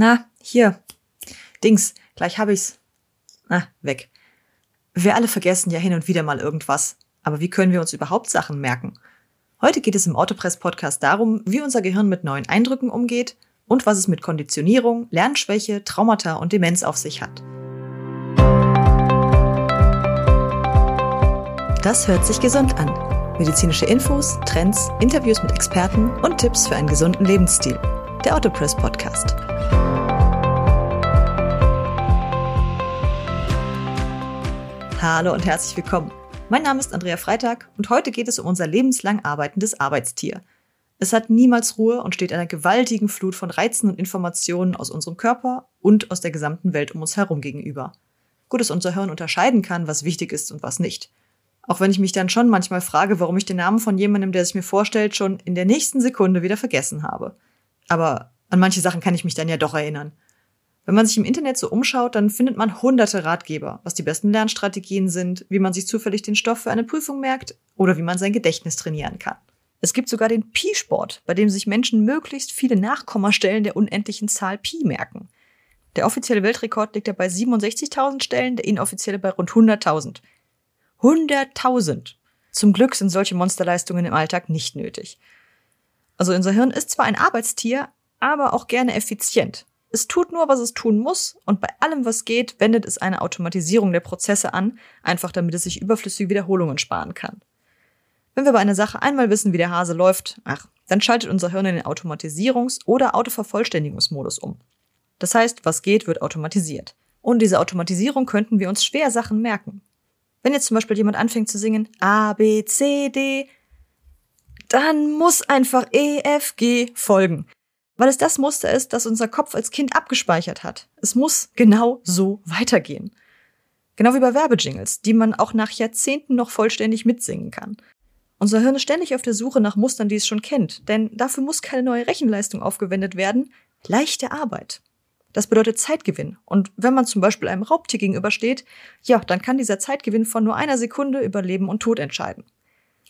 Na, hier. Dings, gleich hab ich's. Na, weg. Wir alle vergessen ja hin und wieder mal irgendwas. Aber wie können wir uns überhaupt Sachen merken? Heute geht es im Autopress-Podcast darum, wie unser Gehirn mit neuen Eindrücken umgeht und was es mit Konditionierung, Lernschwäche, Traumata und Demenz auf sich hat. Das hört sich gesund an. Medizinische Infos, Trends, Interviews mit Experten und Tipps für einen gesunden Lebensstil. Der Autopress Podcast. Hallo und herzlich willkommen. Mein Name ist Andrea Freitag und heute geht es um unser lebenslang arbeitendes Arbeitstier. Es hat niemals Ruhe und steht einer gewaltigen Flut von Reizen und Informationen aus unserem Körper und aus der gesamten Welt um uns herum gegenüber. Gut, dass unser Hirn unterscheiden kann, was wichtig ist und was nicht. Auch wenn ich mich dann schon manchmal frage, warum ich den Namen von jemandem, der sich mir vorstellt, schon in der nächsten Sekunde wieder vergessen habe. Aber an manche Sachen kann ich mich dann ja doch erinnern. Wenn man sich im Internet so umschaut, dann findet man hunderte Ratgeber, was die besten Lernstrategien sind, wie man sich zufällig den Stoff für eine Prüfung merkt oder wie man sein Gedächtnis trainieren kann. Es gibt sogar den Pi-Sport, bei dem sich Menschen möglichst viele Nachkommastellen der unendlichen Zahl Pi merken. Der offizielle Weltrekord liegt ja bei 67.000 Stellen, der inoffizielle bei rund 100.000. 100.000! Zum Glück sind solche Monsterleistungen im Alltag nicht nötig. Also unser Hirn ist zwar ein Arbeitstier, aber auch gerne effizient. Es tut nur, was es tun muss, und bei allem, was geht, wendet es eine Automatisierung der Prozesse an, einfach damit es sich überflüssige Wiederholungen sparen kann. Wenn wir bei einer Sache einmal wissen, wie der Hase läuft, ach, dann schaltet unser Hirn in den Automatisierungs- oder Autovervollständigungsmodus um. Das heißt, was geht, wird automatisiert. Und diese Automatisierung könnten wir uns schwer Sachen merken. Wenn jetzt zum Beispiel jemand anfängt zu singen A, B, C, D, dann muss einfach E, F, G folgen weil es das Muster ist, das unser Kopf als Kind abgespeichert hat. Es muss genau so weitergehen. Genau wie bei Werbejingles, die man auch nach Jahrzehnten noch vollständig mitsingen kann. Unser Hirn ist ständig auf der Suche nach Mustern, die es schon kennt, denn dafür muss keine neue Rechenleistung aufgewendet werden. Leichte Arbeit. Das bedeutet Zeitgewinn. Und wenn man zum Beispiel einem Raubtier gegenübersteht, ja, dann kann dieser Zeitgewinn von nur einer Sekunde über Leben und Tod entscheiden.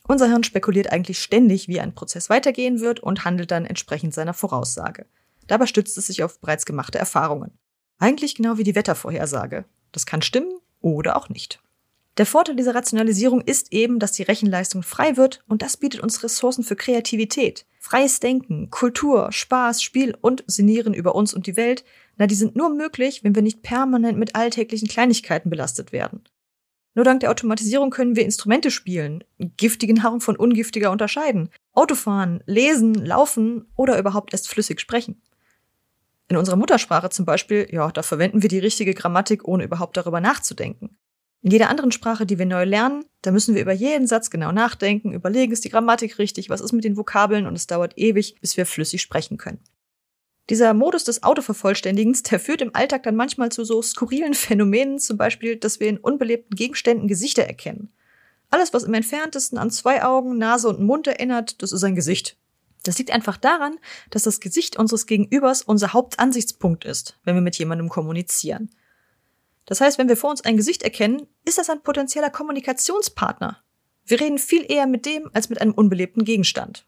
Unser Hirn spekuliert eigentlich ständig, wie ein Prozess weitergehen wird und handelt dann entsprechend seiner Voraussage. Dabei stützt es sich auf bereits gemachte Erfahrungen. Eigentlich genau wie die Wettervorhersage. Das kann stimmen oder auch nicht. Der Vorteil dieser Rationalisierung ist eben, dass die Rechenleistung frei wird und das bietet uns Ressourcen für Kreativität. Freies Denken, Kultur, Spaß, Spiel und Sinnieren über uns und die Welt, na, die sind nur möglich, wenn wir nicht permanent mit alltäglichen Kleinigkeiten belastet werden. Nur dank der Automatisierung können wir Instrumente spielen, giftige Nahrung von ungiftiger unterscheiden, Autofahren, lesen, laufen oder überhaupt erst flüssig sprechen. In unserer Muttersprache zum Beispiel, ja, da verwenden wir die richtige Grammatik, ohne überhaupt darüber nachzudenken. In jeder anderen Sprache, die wir neu lernen, da müssen wir über jeden Satz genau nachdenken, überlegen, ist die Grammatik richtig, was ist mit den Vokabeln und es dauert ewig, bis wir flüssig sprechen können. Dieser Modus des Autovervollständigens, der führt im Alltag dann manchmal zu so skurrilen Phänomenen, zum Beispiel, dass wir in unbelebten Gegenständen Gesichter erkennen. Alles, was im entferntesten an zwei Augen, Nase und Mund erinnert, das ist ein Gesicht. Das liegt einfach daran, dass das Gesicht unseres Gegenübers unser Hauptansichtspunkt ist, wenn wir mit jemandem kommunizieren. Das heißt, wenn wir vor uns ein Gesicht erkennen, ist das ein potenzieller Kommunikationspartner. Wir reden viel eher mit dem als mit einem unbelebten Gegenstand.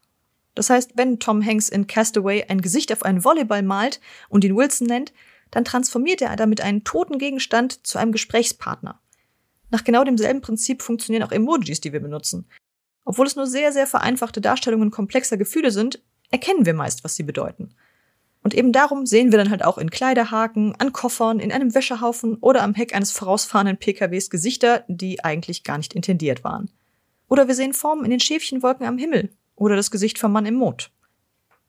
Das heißt, wenn Tom Hanks in Castaway ein Gesicht auf einen Volleyball malt und ihn Wilson nennt, dann transformiert er damit einen toten Gegenstand zu einem Gesprächspartner. Nach genau demselben Prinzip funktionieren auch Emojis, die wir benutzen. Obwohl es nur sehr, sehr vereinfachte Darstellungen komplexer Gefühle sind, erkennen wir meist, was sie bedeuten. Und eben darum sehen wir dann halt auch in Kleiderhaken, an Koffern, in einem Wäschehaufen oder am Heck eines vorausfahrenden PKWs Gesichter, die eigentlich gar nicht intendiert waren. Oder wir sehen Formen in den Schäfchenwolken am Himmel, oder das Gesicht vom Mann im Mond.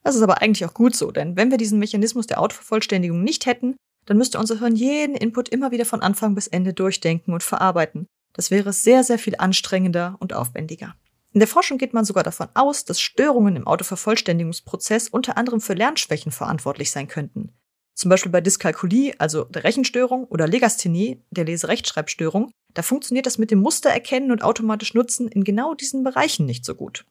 Das ist aber eigentlich auch gut so, denn wenn wir diesen Mechanismus der Autovervollständigung nicht hätten, dann müsste unser Hirn jeden Input immer wieder von Anfang bis Ende durchdenken und verarbeiten. Das wäre sehr, sehr viel anstrengender und aufwendiger. In der Forschung geht man sogar davon aus, dass Störungen im Autovervollständigungsprozess unter anderem für Lernschwächen verantwortlich sein könnten. Zum Beispiel bei Dyskalkulie, also der Rechenstörung, oder Legasthenie, der Leserechtschreibstörung, da funktioniert das mit dem Mustererkennen und automatisch Nutzen in genau diesen Bereichen nicht so gut.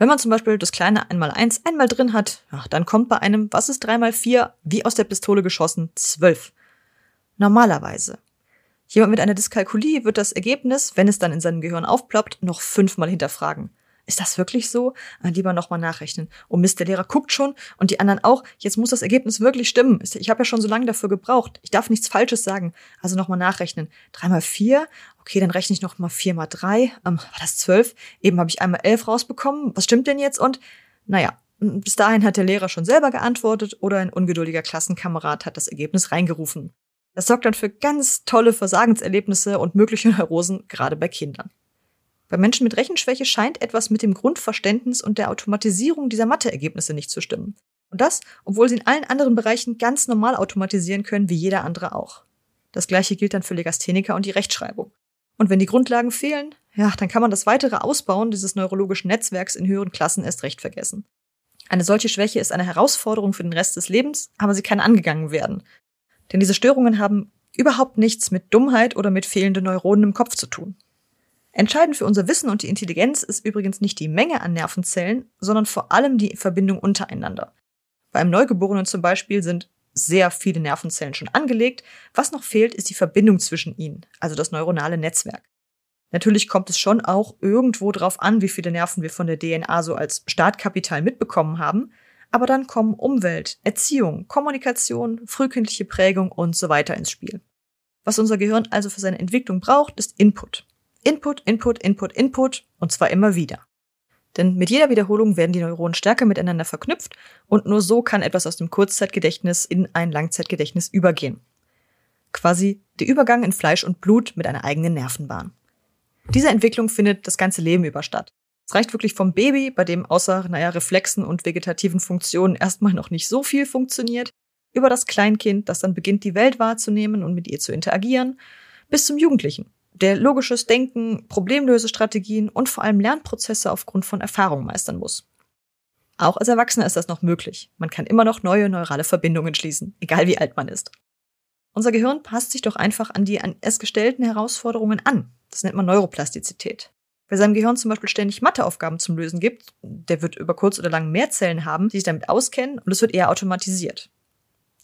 Wenn man zum Beispiel das kleine einmal eins einmal drin hat, ach, dann kommt bei einem, was ist dreimal vier, wie aus der Pistole geschossen, zwölf. Normalerweise. Jemand mit einer Dyskalkulie wird das Ergebnis, wenn es dann in seinem Gehirn aufploppt, noch fünfmal hinterfragen. ist das wirklich so? Ah, lieber nochmal nachrechnen. Oh Mist, der Lehrer guckt schon und die anderen auch. Jetzt muss das Ergebnis wirklich stimmen. Ich habe ja schon so lange dafür gebraucht. Ich darf nichts Falsches sagen. Also nochmal nachrechnen. Drei mal vier. Okay, dann rechne ich nochmal vier mal drei. Ähm, war das zwölf? Eben habe ich einmal elf rausbekommen. Was stimmt denn jetzt? Und naja, bis dahin hat der Lehrer schon selber geantwortet oder ein ungeduldiger Klassenkamerad hat das Ergebnis reingerufen. Das sorgt dann für ganz tolle Versagenserlebnisse und mögliche Neurosen, gerade bei Kindern. Bei Menschen mit Rechenschwäche scheint etwas mit dem Grundverständnis und der Automatisierung dieser Matheergebnisse nicht zu stimmen. Und das, obwohl sie in allen anderen Bereichen ganz normal automatisieren können, wie jeder andere auch. Das gleiche gilt dann für Legastheniker und die Rechtschreibung. Und wenn die Grundlagen fehlen, ja, dann kann man das weitere Ausbauen dieses neurologischen Netzwerks in höheren Klassen erst recht vergessen. Eine solche Schwäche ist eine Herausforderung für den Rest des Lebens, aber sie kann angegangen werden. Denn diese Störungen haben überhaupt nichts mit Dummheit oder mit fehlenden Neuronen im Kopf zu tun. Entscheidend für unser Wissen und die Intelligenz ist übrigens nicht die Menge an Nervenzellen, sondern vor allem die Verbindung untereinander. Bei einem Neugeborenen zum Beispiel sind sehr viele Nervenzellen schon angelegt. Was noch fehlt, ist die Verbindung zwischen ihnen, also das neuronale Netzwerk. Natürlich kommt es schon auch irgendwo drauf an, wie viele Nerven wir von der DNA so als Startkapital mitbekommen haben. Aber dann kommen Umwelt, Erziehung, Kommunikation, frühkindliche Prägung und so weiter ins Spiel. Was unser Gehirn also für seine Entwicklung braucht, ist Input. Input, Input, Input, Input und zwar immer wieder. Denn mit jeder Wiederholung werden die Neuronen stärker miteinander verknüpft und nur so kann etwas aus dem Kurzzeitgedächtnis in ein Langzeitgedächtnis übergehen. Quasi der Übergang in Fleisch und Blut mit einer eigenen Nervenbahn. Diese Entwicklung findet das ganze Leben über statt. Es reicht wirklich vom Baby, bei dem außer, naja, Reflexen und vegetativen Funktionen erstmal noch nicht so viel funktioniert, über das Kleinkind, das dann beginnt, die Welt wahrzunehmen und mit ihr zu interagieren, bis zum Jugendlichen, der logisches Denken, Problemlösestrategien und vor allem Lernprozesse aufgrund von Erfahrung meistern muss. Auch als Erwachsener ist das noch möglich. Man kann immer noch neue neurale Verbindungen schließen, egal wie alt man ist. Unser Gehirn passt sich doch einfach an die an es gestellten Herausforderungen an. Das nennt man Neuroplastizität. Wer seinem Gehirn zum Beispiel ständig Matheaufgaben zum Lösen gibt, der wird über kurz oder lang mehr Zellen haben, die sich damit auskennen und es wird eher automatisiert.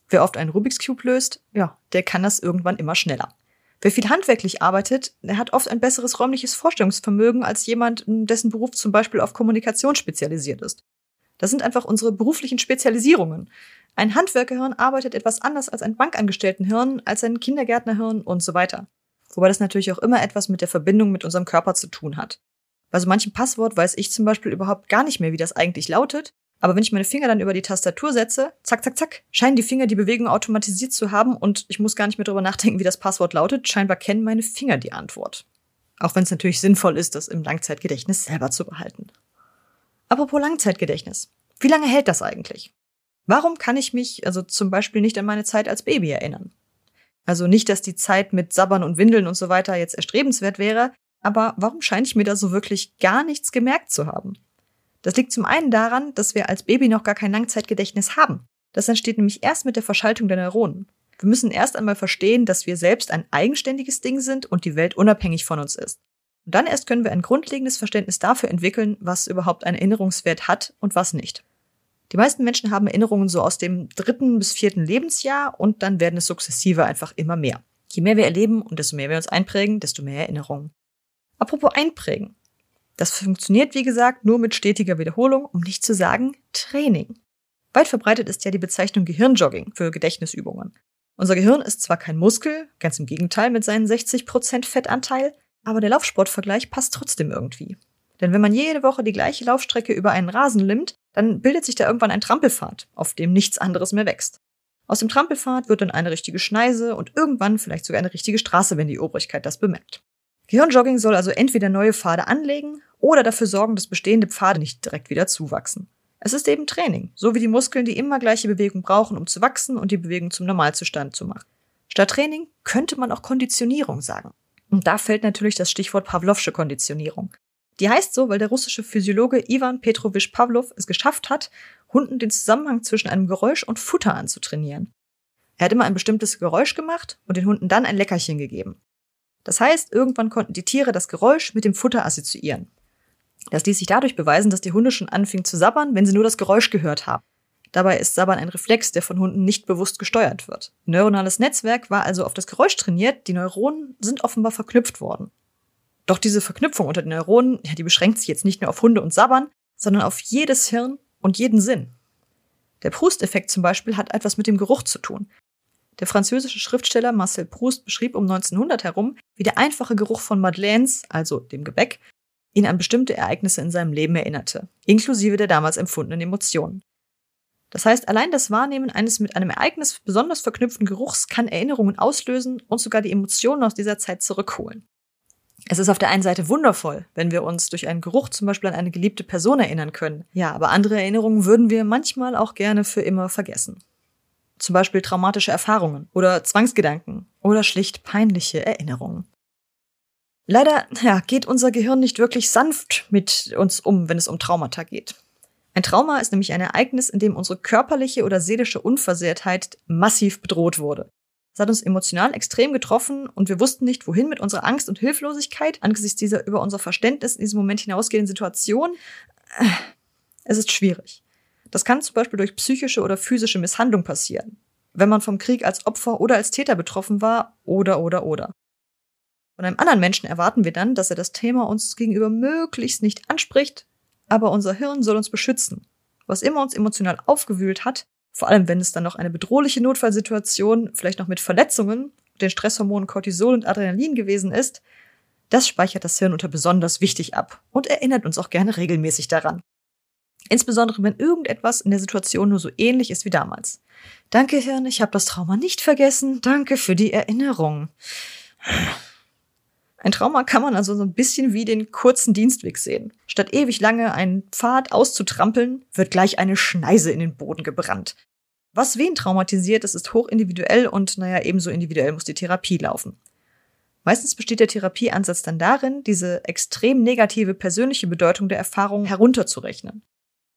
Wer oft einen Rubik's Cube löst, ja, der kann das irgendwann immer schneller. Wer viel handwerklich arbeitet, der hat oft ein besseres räumliches Vorstellungsvermögen als jemand, dessen Beruf zum Beispiel auf Kommunikation spezialisiert ist. Das sind einfach unsere beruflichen Spezialisierungen. Ein Handwerkerhirn arbeitet etwas anders als ein Bankangestelltenhirn, als ein Kindergärtnerhirn und so weiter. Wobei das natürlich auch immer etwas mit der Verbindung mit unserem Körper zu tun hat. Bei so manchem Passwort weiß ich zum Beispiel überhaupt gar nicht mehr, wie das eigentlich lautet, aber wenn ich meine Finger dann über die Tastatur setze, zack, zack, zack, scheinen die Finger die Bewegung automatisiert zu haben und ich muss gar nicht mehr darüber nachdenken, wie das Passwort lautet. Scheinbar kennen meine Finger die Antwort. Auch wenn es natürlich sinnvoll ist, das im Langzeitgedächtnis selber zu behalten. Apropos Langzeitgedächtnis. Wie lange hält das eigentlich? Warum kann ich mich also zum Beispiel nicht an meine Zeit als Baby erinnern? Also nicht, dass die Zeit mit Sabbern und Windeln und so weiter jetzt erstrebenswert wäre, aber warum scheine ich mir da so wirklich gar nichts gemerkt zu haben? Das liegt zum einen daran, dass wir als Baby noch gar kein Langzeitgedächtnis haben. Das entsteht nämlich erst mit der Verschaltung der Neuronen. Wir müssen erst einmal verstehen, dass wir selbst ein eigenständiges Ding sind und die Welt unabhängig von uns ist. Und dann erst können wir ein grundlegendes Verständnis dafür entwickeln, was überhaupt einen Erinnerungswert hat und was nicht. Die meisten Menschen haben Erinnerungen so aus dem dritten bis vierten Lebensjahr und dann werden es sukzessive einfach immer mehr. Je mehr wir erleben und desto mehr wir uns einprägen, desto mehr Erinnerungen. Apropos einprägen. Das funktioniert, wie gesagt, nur mit stetiger Wiederholung, um nicht zu sagen Training. Weit verbreitet ist ja die Bezeichnung Gehirnjogging für Gedächtnisübungen. Unser Gehirn ist zwar kein Muskel, ganz im Gegenteil mit seinen 60% Fettanteil, aber der Laufsportvergleich passt trotzdem irgendwie. Denn wenn man jede Woche die gleiche Laufstrecke über einen Rasen limmt, dann bildet sich da irgendwann ein Trampelpfad, auf dem nichts anderes mehr wächst. Aus dem Trampelpfad wird dann eine richtige Schneise und irgendwann vielleicht sogar eine richtige Straße, wenn die Obrigkeit das bemerkt. Gehirnjogging soll also entweder neue Pfade anlegen oder dafür sorgen, dass bestehende Pfade nicht direkt wieder zuwachsen. Es ist eben Training, so wie die Muskeln die immer gleiche Bewegung brauchen, um zu wachsen und die Bewegung zum Normalzustand zu machen. Statt Training könnte man auch Konditionierung sagen. Und da fällt natürlich das Stichwort Pavlovsche Konditionierung. Die heißt so, weil der russische Physiologe Ivan Petrovich Pavlov es geschafft hat, Hunden den Zusammenhang zwischen einem Geräusch und Futter anzutrainieren. Er hat immer ein bestimmtes Geräusch gemacht und den Hunden dann ein Leckerchen gegeben. Das heißt, irgendwann konnten die Tiere das Geräusch mit dem Futter assoziieren. Das ließ sich dadurch beweisen, dass die Hunde schon anfingen zu sabbern, wenn sie nur das Geräusch gehört haben. Dabei ist Sabbern ein Reflex, der von Hunden nicht bewusst gesteuert wird. Neuronales Netzwerk war also auf das Geräusch trainiert, die Neuronen sind offenbar verknüpft worden. Doch diese Verknüpfung unter den Neuronen, ja, die beschränkt sich jetzt nicht nur auf Hunde und Sabbern, sondern auf jedes Hirn und jeden Sinn. Der Proust-Effekt zum Beispiel hat etwas mit dem Geruch zu tun. Der französische Schriftsteller Marcel Proust beschrieb um 1900 herum, wie der einfache Geruch von Madeleines, also dem Gebäck, ihn an bestimmte Ereignisse in seinem Leben erinnerte, inklusive der damals empfundenen Emotionen. Das heißt, allein das Wahrnehmen eines mit einem Ereignis besonders verknüpften Geruchs kann Erinnerungen auslösen und sogar die Emotionen aus dieser Zeit zurückholen. Es ist auf der einen Seite wundervoll, wenn wir uns durch einen Geruch zum Beispiel an eine geliebte Person erinnern können. Ja, aber andere Erinnerungen würden wir manchmal auch gerne für immer vergessen. Zum Beispiel traumatische Erfahrungen oder Zwangsgedanken oder schlicht peinliche Erinnerungen. Leider ja, geht unser Gehirn nicht wirklich sanft mit uns um, wenn es um Traumata geht. Ein Trauma ist nämlich ein Ereignis, in dem unsere körperliche oder seelische Unversehrtheit massiv bedroht wurde. Es hat uns emotional extrem getroffen und wir wussten nicht, wohin mit unserer Angst und Hilflosigkeit angesichts dieser über unser Verständnis in diesem Moment hinausgehenden Situation. Es ist schwierig. Das kann zum Beispiel durch psychische oder physische Misshandlung passieren, wenn man vom Krieg als Opfer oder als Täter betroffen war oder oder oder. Von einem anderen Menschen erwarten wir dann, dass er das Thema uns gegenüber möglichst nicht anspricht, aber unser Hirn soll uns beschützen. Was immer uns emotional aufgewühlt hat, vor allem wenn es dann noch eine bedrohliche Notfallsituation, vielleicht noch mit Verletzungen, den Stresshormonen Cortisol und Adrenalin gewesen ist, das speichert das Hirn unter besonders wichtig ab und erinnert uns auch gerne regelmäßig daran. Insbesondere wenn irgendetwas in der Situation nur so ähnlich ist wie damals. Danke, Hirn, ich habe das Trauma nicht vergessen. Danke für die Erinnerung. Ein Trauma kann man also so ein bisschen wie den kurzen Dienstweg sehen. Statt ewig lange einen Pfad auszutrampeln, wird gleich eine Schneise in den Boden gebrannt. Was wen traumatisiert, das ist hochindividuell und naja, ebenso individuell muss die Therapie laufen. Meistens besteht der Therapieansatz dann darin, diese extrem negative persönliche Bedeutung der Erfahrung herunterzurechnen.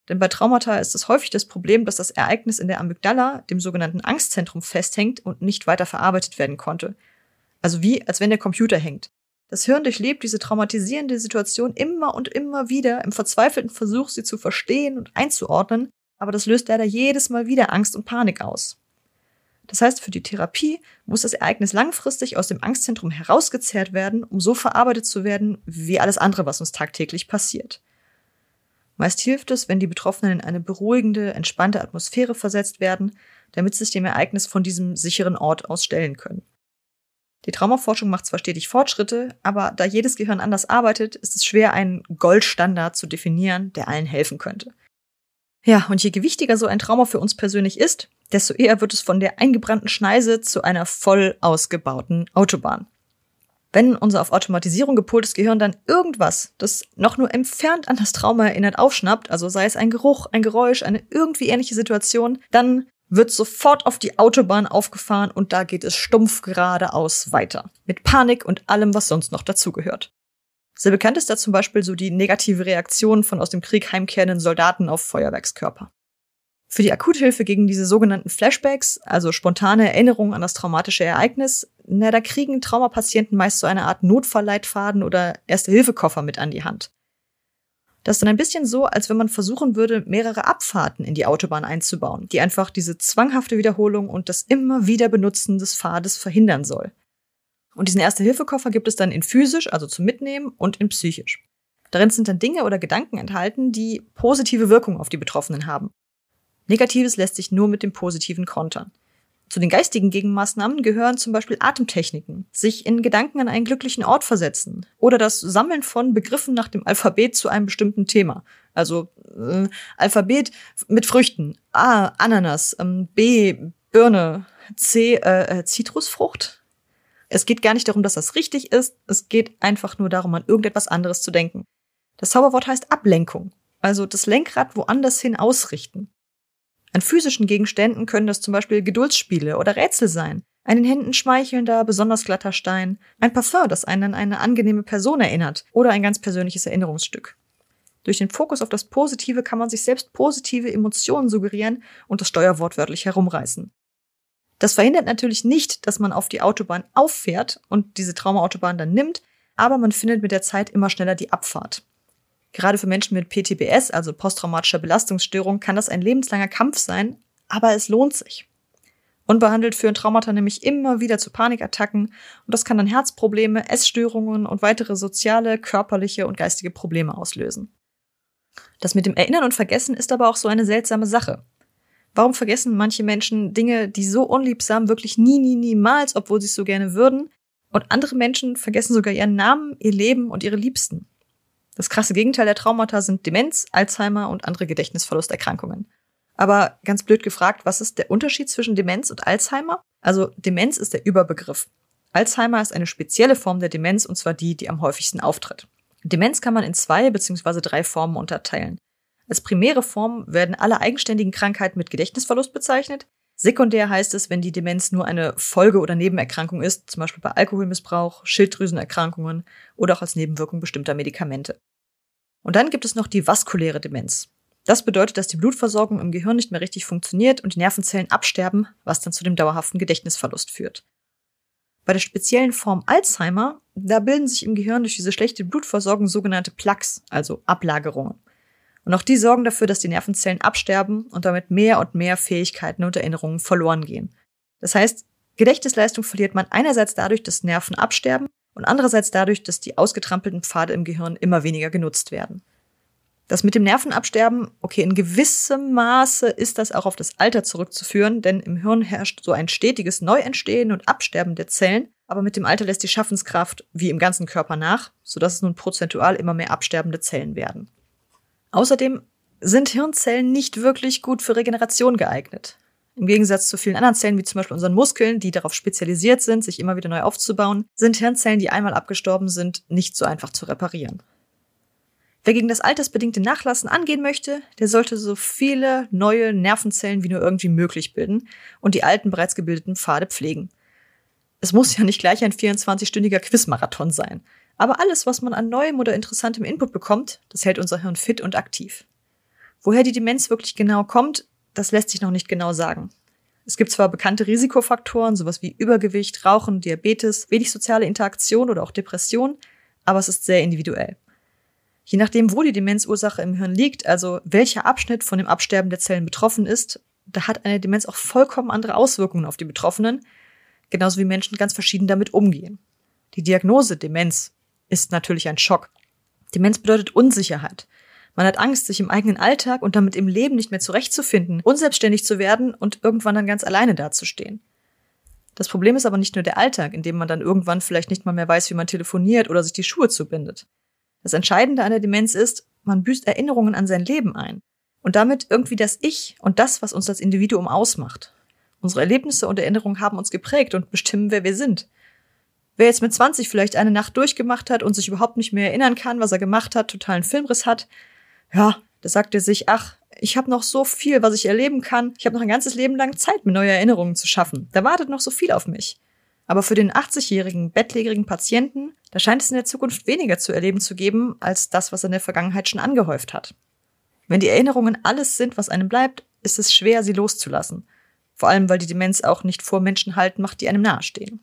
Denn bei Traumata ist es häufig das Problem, dass das Ereignis in der Amygdala, dem sogenannten Angstzentrum, festhängt und nicht weiter verarbeitet werden konnte. Also wie, als wenn der Computer hängt. Das Hirn durchlebt diese traumatisierende Situation immer und immer wieder im verzweifelten Versuch, sie zu verstehen und einzuordnen, aber das löst leider jedes Mal wieder Angst und Panik aus. Das heißt, für die Therapie muss das Ereignis langfristig aus dem Angstzentrum herausgezerrt werden, um so verarbeitet zu werden wie alles andere, was uns tagtäglich passiert. Meist hilft es, wenn die Betroffenen in eine beruhigende, entspannte Atmosphäre versetzt werden, damit sie sich dem Ereignis von diesem sicheren Ort aus stellen können. Die Traumaforschung macht zwar stetig Fortschritte, aber da jedes Gehirn anders arbeitet, ist es schwer, einen Goldstandard zu definieren, der allen helfen könnte. Ja, und je gewichtiger so ein Trauma für uns persönlich ist, desto eher wird es von der eingebrannten Schneise zu einer voll ausgebauten Autobahn. Wenn unser auf Automatisierung gepoltes Gehirn dann irgendwas, das noch nur entfernt an das Trauma erinnert, aufschnappt, also sei es ein Geruch, ein Geräusch, eine irgendwie ähnliche Situation, dann wird sofort auf die Autobahn aufgefahren und da geht es stumpf geradeaus weiter. Mit Panik und allem, was sonst noch dazugehört. Sehr bekannt ist da zum Beispiel so die negative Reaktion von aus dem Krieg heimkehrenden Soldaten auf Feuerwerkskörper. Für die Akuthilfe gegen diese sogenannten Flashbacks, also spontane Erinnerungen an das traumatische Ereignis, na, da kriegen Traumapatienten meist so eine Art Notfallleitfaden oder Erste-Hilfe-Koffer mit an die Hand. Das ist dann ein bisschen so, als wenn man versuchen würde, mehrere Abfahrten in die Autobahn einzubauen, die einfach diese zwanghafte Wiederholung und das immer wieder Benutzen des Pfades verhindern soll. Und diesen Erste-Hilfe-Koffer gibt es dann in physisch, also zum Mitnehmen, und in psychisch. Darin sind dann Dinge oder Gedanken enthalten, die positive Wirkung auf die Betroffenen haben. Negatives lässt sich nur mit dem Positiven kontern. Zu den geistigen Gegenmaßnahmen gehören zum Beispiel Atemtechniken, sich in Gedanken an einen glücklichen Ort versetzen oder das Sammeln von Begriffen nach dem Alphabet zu einem bestimmten Thema. Also äh, Alphabet mit Früchten. A, Ananas. Ähm, B, Birne. C, äh, äh, Zitrusfrucht. Es geht gar nicht darum, dass das richtig ist. Es geht einfach nur darum, an irgendetwas anderes zu denken. Das Zauberwort heißt Ablenkung. Also das Lenkrad woanders hin ausrichten. An physischen Gegenständen können das zum Beispiel Geduldsspiele oder Rätsel sein. Ein in Händen schmeichelnder, besonders glatter Stein, ein Parfum, das einen an eine angenehme Person erinnert oder ein ganz persönliches Erinnerungsstück. Durch den Fokus auf das Positive kann man sich selbst positive Emotionen suggerieren und das Steuer wortwörtlich herumreißen. Das verhindert natürlich nicht, dass man auf die Autobahn auffährt und diese Traumaautobahn dann nimmt, aber man findet mit der Zeit immer schneller die Abfahrt. Gerade für Menschen mit PTBS, also posttraumatischer Belastungsstörung, kann das ein lebenslanger Kampf sein, aber es lohnt sich. Unbehandelt führen Traumata nämlich immer wieder zu Panikattacken und das kann dann Herzprobleme, Essstörungen und weitere soziale, körperliche und geistige Probleme auslösen. Das mit dem Erinnern und Vergessen ist aber auch so eine seltsame Sache. Warum vergessen manche Menschen Dinge, die so unliebsam wirklich nie, nie, niemals, obwohl sie es so gerne würden? Und andere Menschen vergessen sogar ihren Namen, ihr Leben und ihre Liebsten. Das krasse Gegenteil der Traumata sind Demenz, Alzheimer und andere Gedächtnisverlusterkrankungen. Aber ganz blöd gefragt, was ist der Unterschied zwischen Demenz und Alzheimer? Also Demenz ist der Überbegriff. Alzheimer ist eine spezielle Form der Demenz und zwar die, die am häufigsten auftritt. Demenz kann man in zwei bzw. drei Formen unterteilen. Als primäre Form werden alle eigenständigen Krankheiten mit Gedächtnisverlust bezeichnet. Sekundär heißt es, wenn die Demenz nur eine Folge oder Nebenerkrankung ist, zum Beispiel bei Alkoholmissbrauch, Schilddrüsenerkrankungen oder auch als Nebenwirkung bestimmter Medikamente. Und dann gibt es noch die vaskuläre Demenz. Das bedeutet, dass die Blutversorgung im Gehirn nicht mehr richtig funktioniert und die Nervenzellen absterben, was dann zu dem dauerhaften Gedächtnisverlust führt. Bei der speziellen Form Alzheimer, da bilden sich im Gehirn durch diese schlechte Blutversorgung sogenannte Plaques, also Ablagerungen. Und auch die sorgen dafür, dass die Nervenzellen absterben und damit mehr und mehr Fähigkeiten und Erinnerungen verloren gehen. Das heißt, Gedächtnisleistung verliert man einerseits dadurch, dass Nerven absterben und andererseits dadurch, dass die ausgetrampelten Pfade im Gehirn immer weniger genutzt werden. Das mit dem Nervenabsterben, okay, in gewissem Maße ist das auch auf das Alter zurückzuführen, denn im Hirn herrscht so ein stetiges Neuentstehen und Absterben der Zellen, aber mit dem Alter lässt die Schaffenskraft wie im ganzen Körper nach, sodass es nun prozentual immer mehr absterbende Zellen werden. Außerdem sind Hirnzellen nicht wirklich gut für Regeneration geeignet. Im Gegensatz zu vielen anderen Zellen, wie zum Beispiel unseren Muskeln, die darauf spezialisiert sind, sich immer wieder neu aufzubauen, sind Hirnzellen, die einmal abgestorben sind, nicht so einfach zu reparieren. Wer gegen das altersbedingte Nachlassen angehen möchte, der sollte so viele neue Nervenzellen wie nur irgendwie möglich bilden und die alten bereits gebildeten Pfade pflegen. Es muss ja nicht gleich ein 24-stündiger Quizmarathon sein. Aber alles, was man an neuem oder interessantem Input bekommt, das hält unser Hirn fit und aktiv. Woher die Demenz wirklich genau kommt, das lässt sich noch nicht genau sagen. Es gibt zwar bekannte Risikofaktoren, sowas wie Übergewicht, Rauchen, Diabetes, wenig soziale Interaktion oder auch Depression, aber es ist sehr individuell. Je nachdem, wo die Demenzursache im Hirn liegt, also welcher Abschnitt von dem Absterben der Zellen betroffen ist, da hat eine Demenz auch vollkommen andere Auswirkungen auf die Betroffenen, genauso wie Menschen ganz verschieden damit umgehen. Die Diagnose Demenz ist natürlich ein Schock. Demenz bedeutet Unsicherheit. Man hat Angst, sich im eigenen Alltag und damit im Leben nicht mehr zurechtzufinden, unselbstständig zu werden und irgendwann dann ganz alleine dazustehen. Das Problem ist aber nicht nur der Alltag, in dem man dann irgendwann vielleicht nicht mal mehr weiß, wie man telefoniert oder sich die Schuhe zubindet. Das Entscheidende an der Demenz ist, man büßt Erinnerungen an sein Leben ein. Und damit irgendwie das Ich und das, was uns als Individuum ausmacht. Unsere Erlebnisse und Erinnerungen haben uns geprägt und bestimmen, wer wir sind. Wer jetzt mit 20 vielleicht eine Nacht durchgemacht hat und sich überhaupt nicht mehr erinnern kann, was er gemacht hat, totalen Filmriss hat, ja, da sagt er sich, ach, ich habe noch so viel, was ich erleben kann. Ich habe noch ein ganzes Leben lang Zeit, mir neue Erinnerungen zu schaffen. Da wartet noch so viel auf mich. Aber für den 80-jährigen, bettlägerigen Patienten, da scheint es in der Zukunft weniger zu erleben zu geben, als das, was er in der Vergangenheit schon angehäuft hat. Wenn die Erinnerungen alles sind, was einem bleibt, ist es schwer, sie loszulassen. Vor allem, weil die Demenz auch nicht vor Menschen halten macht, die einem nahestehen.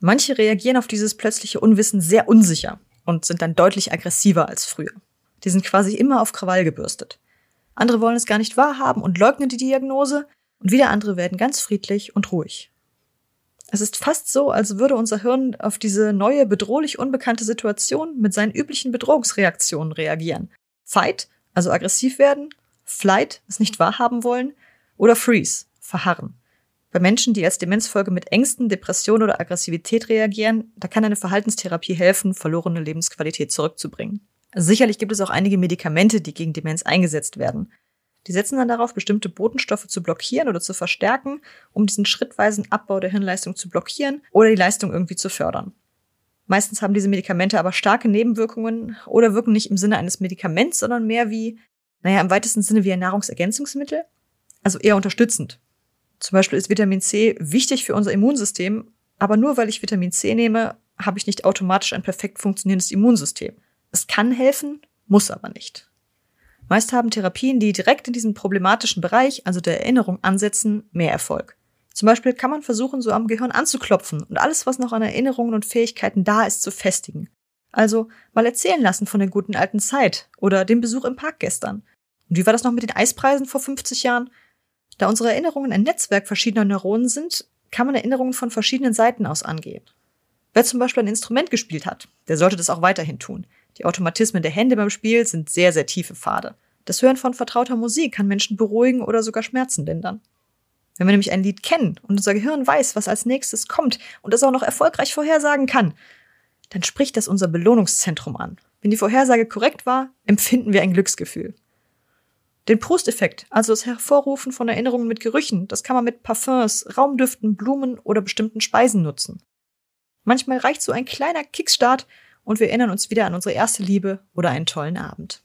Manche reagieren auf dieses plötzliche Unwissen sehr unsicher und sind dann deutlich aggressiver als früher. Die sind quasi immer auf Krawall gebürstet. Andere wollen es gar nicht wahrhaben und leugnen die Diagnose und wieder andere werden ganz friedlich und ruhig. Es ist fast so, als würde unser Hirn auf diese neue, bedrohlich unbekannte Situation mit seinen üblichen Bedrohungsreaktionen reagieren. Fight, also aggressiv werden, Flight, es nicht wahrhaben wollen, oder Freeze, verharren. Bei Menschen, die als Demenzfolge mit Ängsten, Depression oder Aggressivität reagieren, da kann eine Verhaltenstherapie helfen, verlorene Lebensqualität zurückzubringen. Sicherlich gibt es auch einige Medikamente, die gegen Demenz eingesetzt werden. Die setzen dann darauf, bestimmte Botenstoffe zu blockieren oder zu verstärken, um diesen schrittweisen Abbau der Hirnleistung zu blockieren oder die Leistung irgendwie zu fördern. Meistens haben diese Medikamente aber starke Nebenwirkungen oder wirken nicht im Sinne eines Medikaments, sondern mehr wie, naja, im weitesten Sinne wie ein Nahrungsergänzungsmittel, also eher unterstützend. Zum Beispiel ist Vitamin C wichtig für unser Immunsystem, aber nur weil ich Vitamin C nehme, habe ich nicht automatisch ein perfekt funktionierendes Immunsystem. Es kann helfen, muss aber nicht. Meist haben Therapien, die direkt in diesen problematischen Bereich, also der Erinnerung, ansetzen, mehr Erfolg. Zum Beispiel kann man versuchen, so am Gehirn anzuklopfen und alles, was noch an Erinnerungen und Fähigkeiten da ist, zu festigen. Also mal erzählen lassen von der guten alten Zeit oder dem Besuch im Park gestern. Und wie war das noch mit den Eispreisen vor 50 Jahren? Da unsere Erinnerungen ein Netzwerk verschiedener Neuronen sind, kann man Erinnerungen von verschiedenen Seiten aus angehen. Wer zum Beispiel ein Instrument gespielt hat, der sollte das auch weiterhin tun. Die Automatismen der Hände beim Spiel sind sehr, sehr tiefe Pfade. Das Hören von vertrauter Musik kann Menschen beruhigen oder sogar Schmerzen lindern. Wenn wir nämlich ein Lied kennen und unser Gehirn weiß, was als nächstes kommt und es auch noch erfolgreich vorhersagen kann, dann spricht das unser Belohnungszentrum an. Wenn die Vorhersage korrekt war, empfinden wir ein Glücksgefühl. Den Proust-Effekt, also das Hervorrufen von Erinnerungen mit Gerüchen, das kann man mit Parfums, Raumdüften, Blumen oder bestimmten Speisen nutzen. Manchmal reicht so ein kleiner Kickstart und wir erinnern uns wieder an unsere erste Liebe oder einen tollen Abend.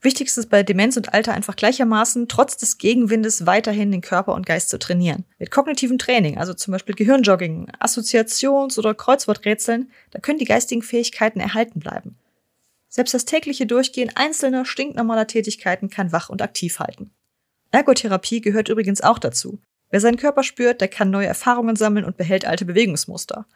Wichtig ist es bei Demenz und Alter einfach gleichermaßen, trotz des Gegenwindes weiterhin den Körper und Geist zu trainieren. Mit kognitiven Training, also zum Beispiel Gehirnjogging, Assoziations- oder Kreuzworträtseln, da können die geistigen Fähigkeiten erhalten bleiben. Selbst das tägliche Durchgehen einzelner stinknormaler Tätigkeiten kann wach und aktiv halten. Ergotherapie gehört übrigens auch dazu. Wer seinen Körper spürt, der kann neue Erfahrungen sammeln und behält alte Bewegungsmuster.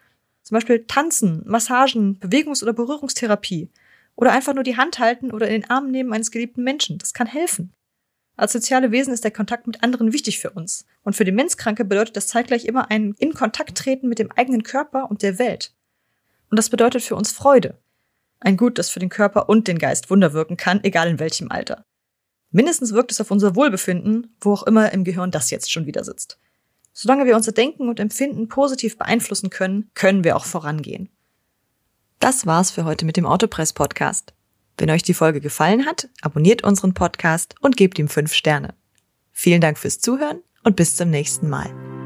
Zum Beispiel Tanzen, Massagen, Bewegungs- oder Berührungstherapie – oder einfach nur die Hand halten oder in den Arm nehmen eines geliebten Menschen. Das kann helfen. Als soziale Wesen ist der Kontakt mit anderen wichtig für uns. Und für Demenzkranke bedeutet das zeitgleich immer ein in Kontakt treten mit dem eigenen Körper und der Welt. Und das bedeutet für uns Freude. Ein Gut, das für den Körper und den Geist Wunder wirken kann, egal in welchem Alter. Mindestens wirkt es auf unser Wohlbefinden, wo auch immer im Gehirn das jetzt schon wieder sitzt. Solange wir unser Denken und Empfinden positiv beeinflussen können, können wir auch vorangehen. Das war's für heute mit dem Autopress Podcast. Wenn euch die Folge gefallen hat, abonniert unseren Podcast und gebt ihm fünf Sterne. Vielen Dank fürs Zuhören und bis zum nächsten Mal.